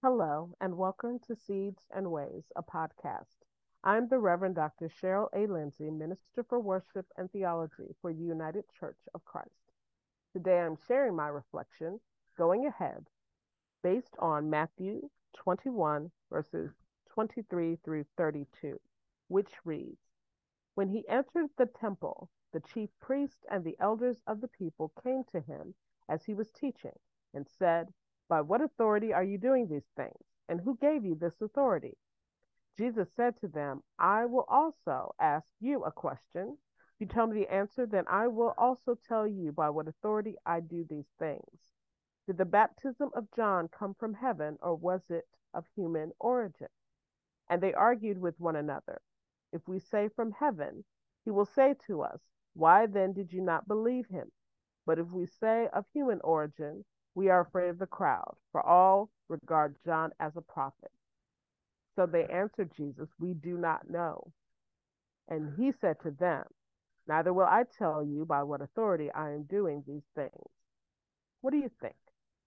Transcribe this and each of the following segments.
Hello, and welcome to Seeds and Ways, a podcast. I'm the Reverend Dr. Cheryl A. Lindsay, Minister for Worship and Theology for the United Church of Christ. Today I'm sharing my reflection, Going Ahead, based on Matthew 21, verses 23 through 32, which reads When he entered the temple, the chief priests and the elders of the people came to him as he was teaching and said, By what authority are you doing these things? And who gave you this authority? Jesus said to them, I will also ask you a question. If you tell me the answer, then I will also tell you by what authority I do these things. Did the baptism of John come from heaven, or was it of human origin? And they argued with one another. If we say from heaven, he will say to us, Why then did you not believe him? But if we say of human origin, we are afraid of the crowd, for all regard John as a prophet. So they answered Jesus, We do not know. And he said to them, Neither will I tell you by what authority I am doing these things. What do you think?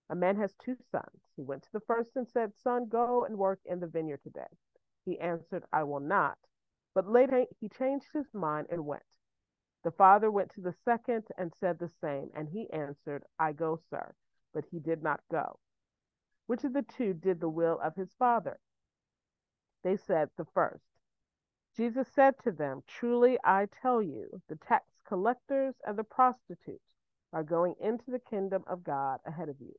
A man has two sons. He went to the first and said, Son, go and work in the vineyard today. He answered, I will not. But later he changed his mind and went. The father went to the second and said the same, and he answered, I go, sir. But he did not go. Which of the two did the will of his father? They said, The first. Jesus said to them, Truly I tell you, the tax collectors and the prostitutes are going into the kingdom of God ahead of you.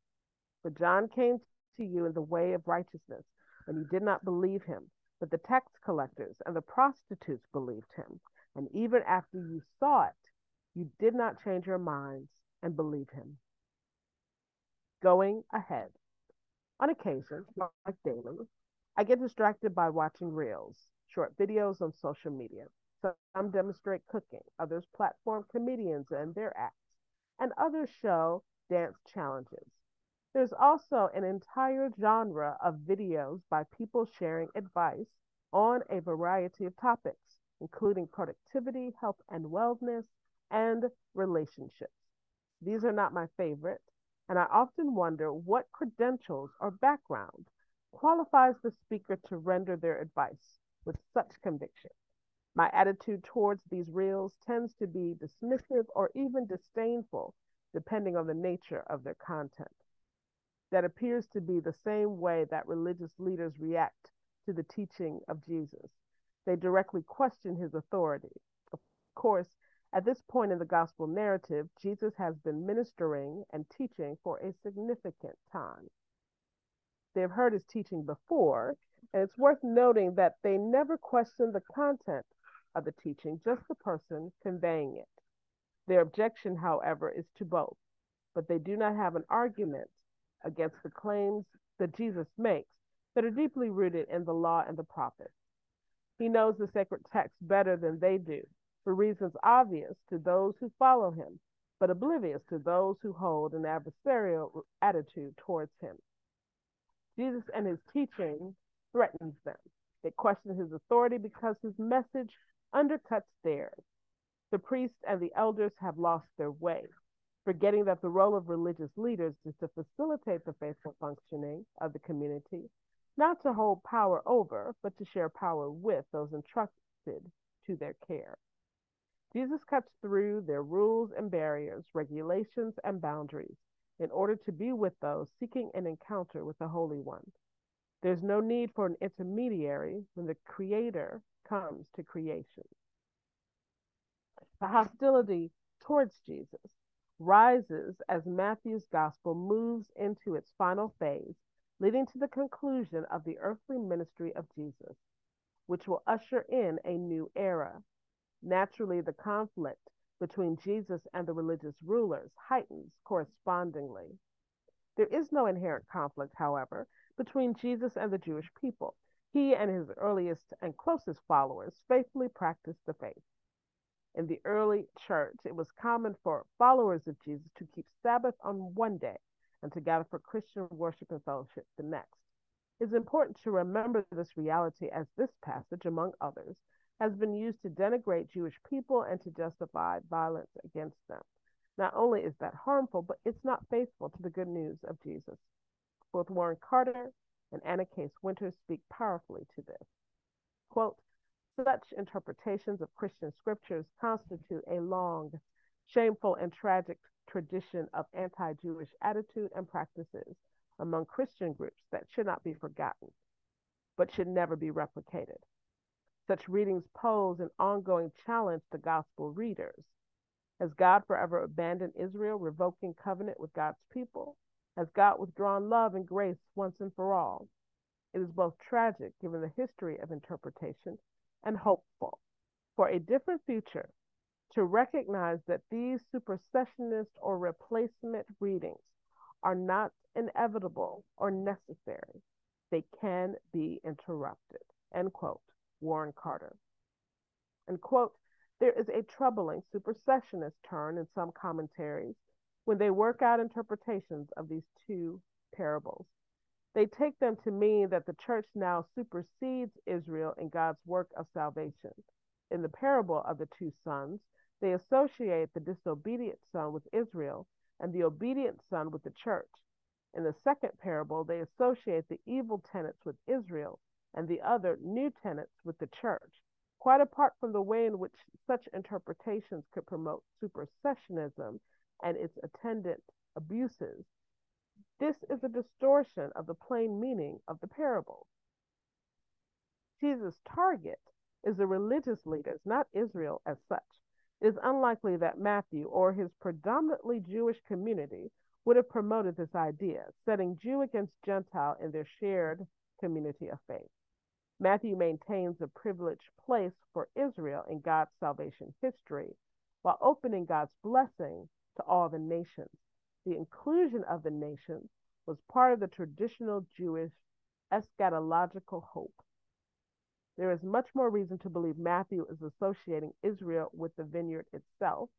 For John came to you in the way of righteousness, and you did not believe him. But the tax collectors and the prostitutes believed him. And even after you saw it, you did not change your minds and believe him. Going ahead. On occasion, like daily, I get distracted by watching reels, short videos on social media. Some demonstrate cooking, others platform comedians and their acts, and others show dance challenges. There's also an entire genre of videos by people sharing advice on a variety of topics, including productivity, health and wellness, and relationships. These are not my favorite, and I often wonder what credentials or background qualifies the speaker to render their advice with such conviction. My attitude towards these reels tends to be dismissive or even disdainful, depending on the nature of their content. That appears to be the same way that religious leaders react to the teaching of Jesus. They directly question his authority. Of course, at this point in the gospel narrative, Jesus has been ministering and teaching for a significant time. They've heard his teaching before, and it's worth noting that they never question the content of the teaching, just the person conveying it. Their objection, however, is to both, but they do not have an argument against the claims that Jesus makes that are deeply rooted in the law and the prophets. He knows the sacred text better than they do, for reasons obvious to those who follow him, but oblivious to those who hold an adversarial attitude towards him. Jesus and his teaching threatens them. They question his authority because his message undercuts theirs. The priests and the elders have lost their way, forgetting that the role of religious leaders is to facilitate the faithful functioning of the community, not to hold power over, but to share power with those entrusted to their care. Jesus cuts through their rules and barriers, regulations and boundaries, in order to be with those seeking an encounter with the Holy One. There's no need for an intermediary when the Creator comes to creation. The hostility towards Jesus rises as Matthew's gospel moves into its final phase, leading to the conclusion of the earthly ministry of Jesus, which will usher in a new era. Naturally, the conflict between Jesus and the religious rulers heightens correspondingly. There is no inherent conflict, however, between Jesus and the Jewish people. He and his earliest and closest followers faithfully practiced the faith. In the early church, it was common for followers of Jesus to keep Sabbath on one day and to gather for Christian worship and fellowship the next. It's important to remember this reality as this passage, among others, has been used to denigrate Jewish people and to justify violence against them. Not only is that harmful, but it's not faithful to the good news of Jesus. Both Warren Carter and Anna Case Winters speak powerfully to this. Quote, such interpretations of Christian scriptures constitute a long, shameful, and tragic tradition of anti Jewish attitude and practices among Christian groups that should not be forgotten, but should never be replicated. Such readings pose an ongoing challenge to gospel readers. Has God forever abandoned Israel, revoking covenant with God's people? Has God withdrawn love and grace once and for all? It is both tragic, given the history of interpretation, and hopeful for a different future to recognize that these supersessionist or replacement readings are not inevitable or necessary. They can be interrupted. End quote. Warren Carter. And quote, there is a troubling supersessionist turn in some commentaries when they work out interpretations of these two parables. They take them to mean that the church now supersedes Israel in God's work of salvation. In the parable of the two sons, they associate the disobedient son with Israel and the obedient son with the church. In the second parable, they associate the evil tenants with Israel and the other new tenants with the church. Quite apart from the way in which such interpretations could promote supersessionism and its attendant abuses, this is a distortion of the plain meaning of the parable. Jesus' target is the religious leaders, not Israel as such. It is unlikely that Matthew or his predominantly Jewish community would have promoted this idea, setting Jew against Gentile in their shared community of faith. Matthew maintains a privileged place for Israel in God's salvation history while opening God's blessing to all the nations. The inclusion of the nations was part of the traditional Jewish eschatological hope. There is much more reason to believe Matthew is associating Israel with the vineyard itself.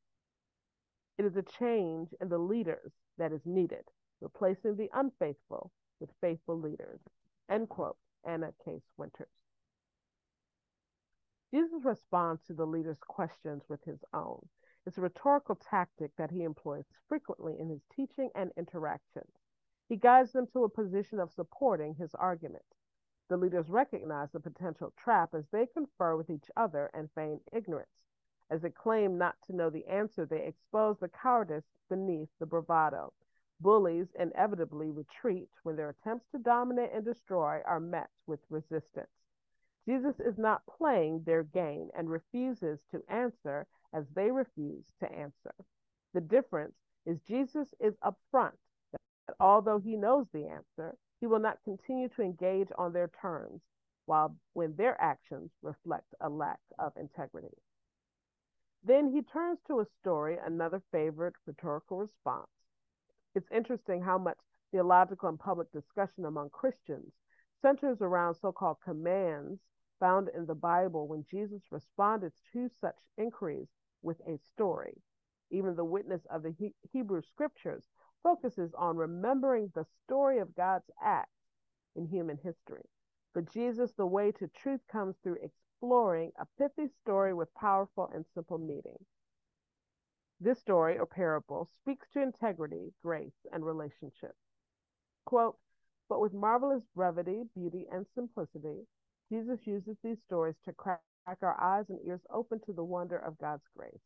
It is a change in the leaders that is needed, replacing the unfaithful with faithful leaders. End quote. Anna Case Winters. Jesus responds to the leaders' questions with his own. It's a rhetorical tactic that he employs frequently in his teaching and interactions. He guides them to a position of supporting his argument. The leaders recognize the potential trap as they confer with each other and feign ignorance. As they claim not to know the answer, they expose the cowardice beneath the bravado. Bullies inevitably retreat when their attempts to dominate and destroy are met with resistance. Jesus is not playing their game and refuses to answer as they refuse to answer. The difference is Jesus is upfront that although he knows the answer, he will not continue to engage on their terms while when their actions reflect a lack of integrity. Then he turns to a story, another favorite rhetorical response. It's interesting how much theological and public discussion among Christians centers around so called commands found in the Bible when Jesus responded to such inquiries with a story. Even the witness of the he- Hebrew scriptures focuses on remembering the story of God's acts in human history. For Jesus, the way to truth comes through exploring a pithy story with powerful and simple meaning. This story or parable speaks to integrity, grace, and relationship. Quote, but with marvelous brevity, beauty, and simplicity, Jesus uses these stories to crack our eyes and ears open to the wonder of God's grace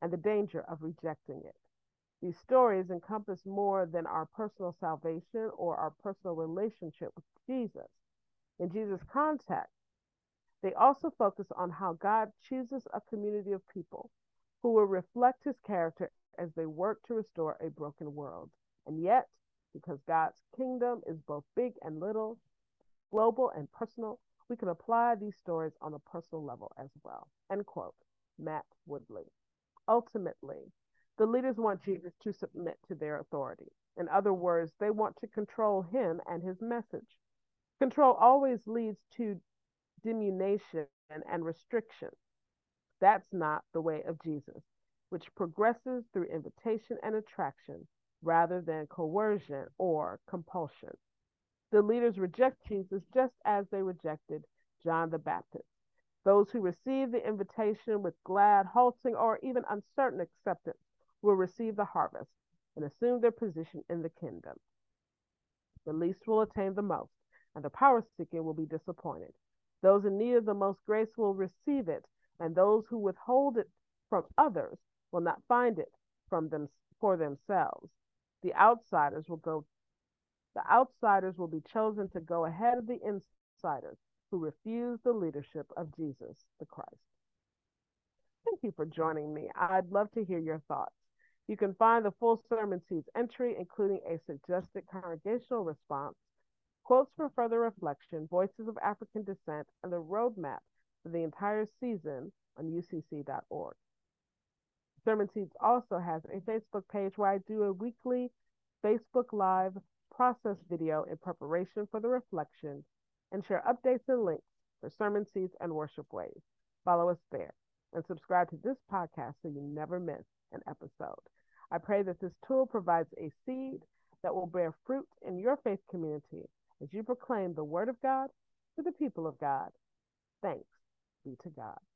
and the danger of rejecting it. These stories encompass more than our personal salvation or our personal relationship with Jesus. In Jesus' context, they also focus on how God chooses a community of people who will reflect his character as they work to restore a broken world. And yet, because God's kingdom is both big and little, global and personal, we can apply these stories on a personal level as well. End quote. Matt Woodley. Ultimately, the leaders want Jesus to submit to their authority. In other words, they want to control him and his message. Control always leads to diminution and restriction. That's not the way of Jesus, which progresses through invitation and attraction rather than coercion or compulsion. The leaders reject Jesus just as they rejected John the Baptist. Those who receive the invitation with glad, halting, or even uncertain acceptance will receive the harvest and assume their position in the kingdom. The least will attain the most. and the power seeking will be disappointed. Those in need of the most grace will receive it, and those who withhold it from others will not find it from them for themselves. The outsiders will go the outsiders will be chosen to go ahead of the insiders who refuse the leadership of Jesus the Christ. Thank you for joining me. I'd love to hear your thoughts. You can find the full Sermon Seeds entry, including a suggested congregational response, quotes for further reflection, voices of African descent, and the roadmap for the entire season on ucc.org. Sermon Seeds also has a Facebook page where I do a weekly Facebook Live process video in preparation for the reflection and share updates and links for Sermon Seeds and Worship ways. Follow us there and subscribe to this podcast so you never miss an episode. I pray that this tool provides a seed that will bear fruit in your faith community as you proclaim the word of God to the people of God. Thanks be to God.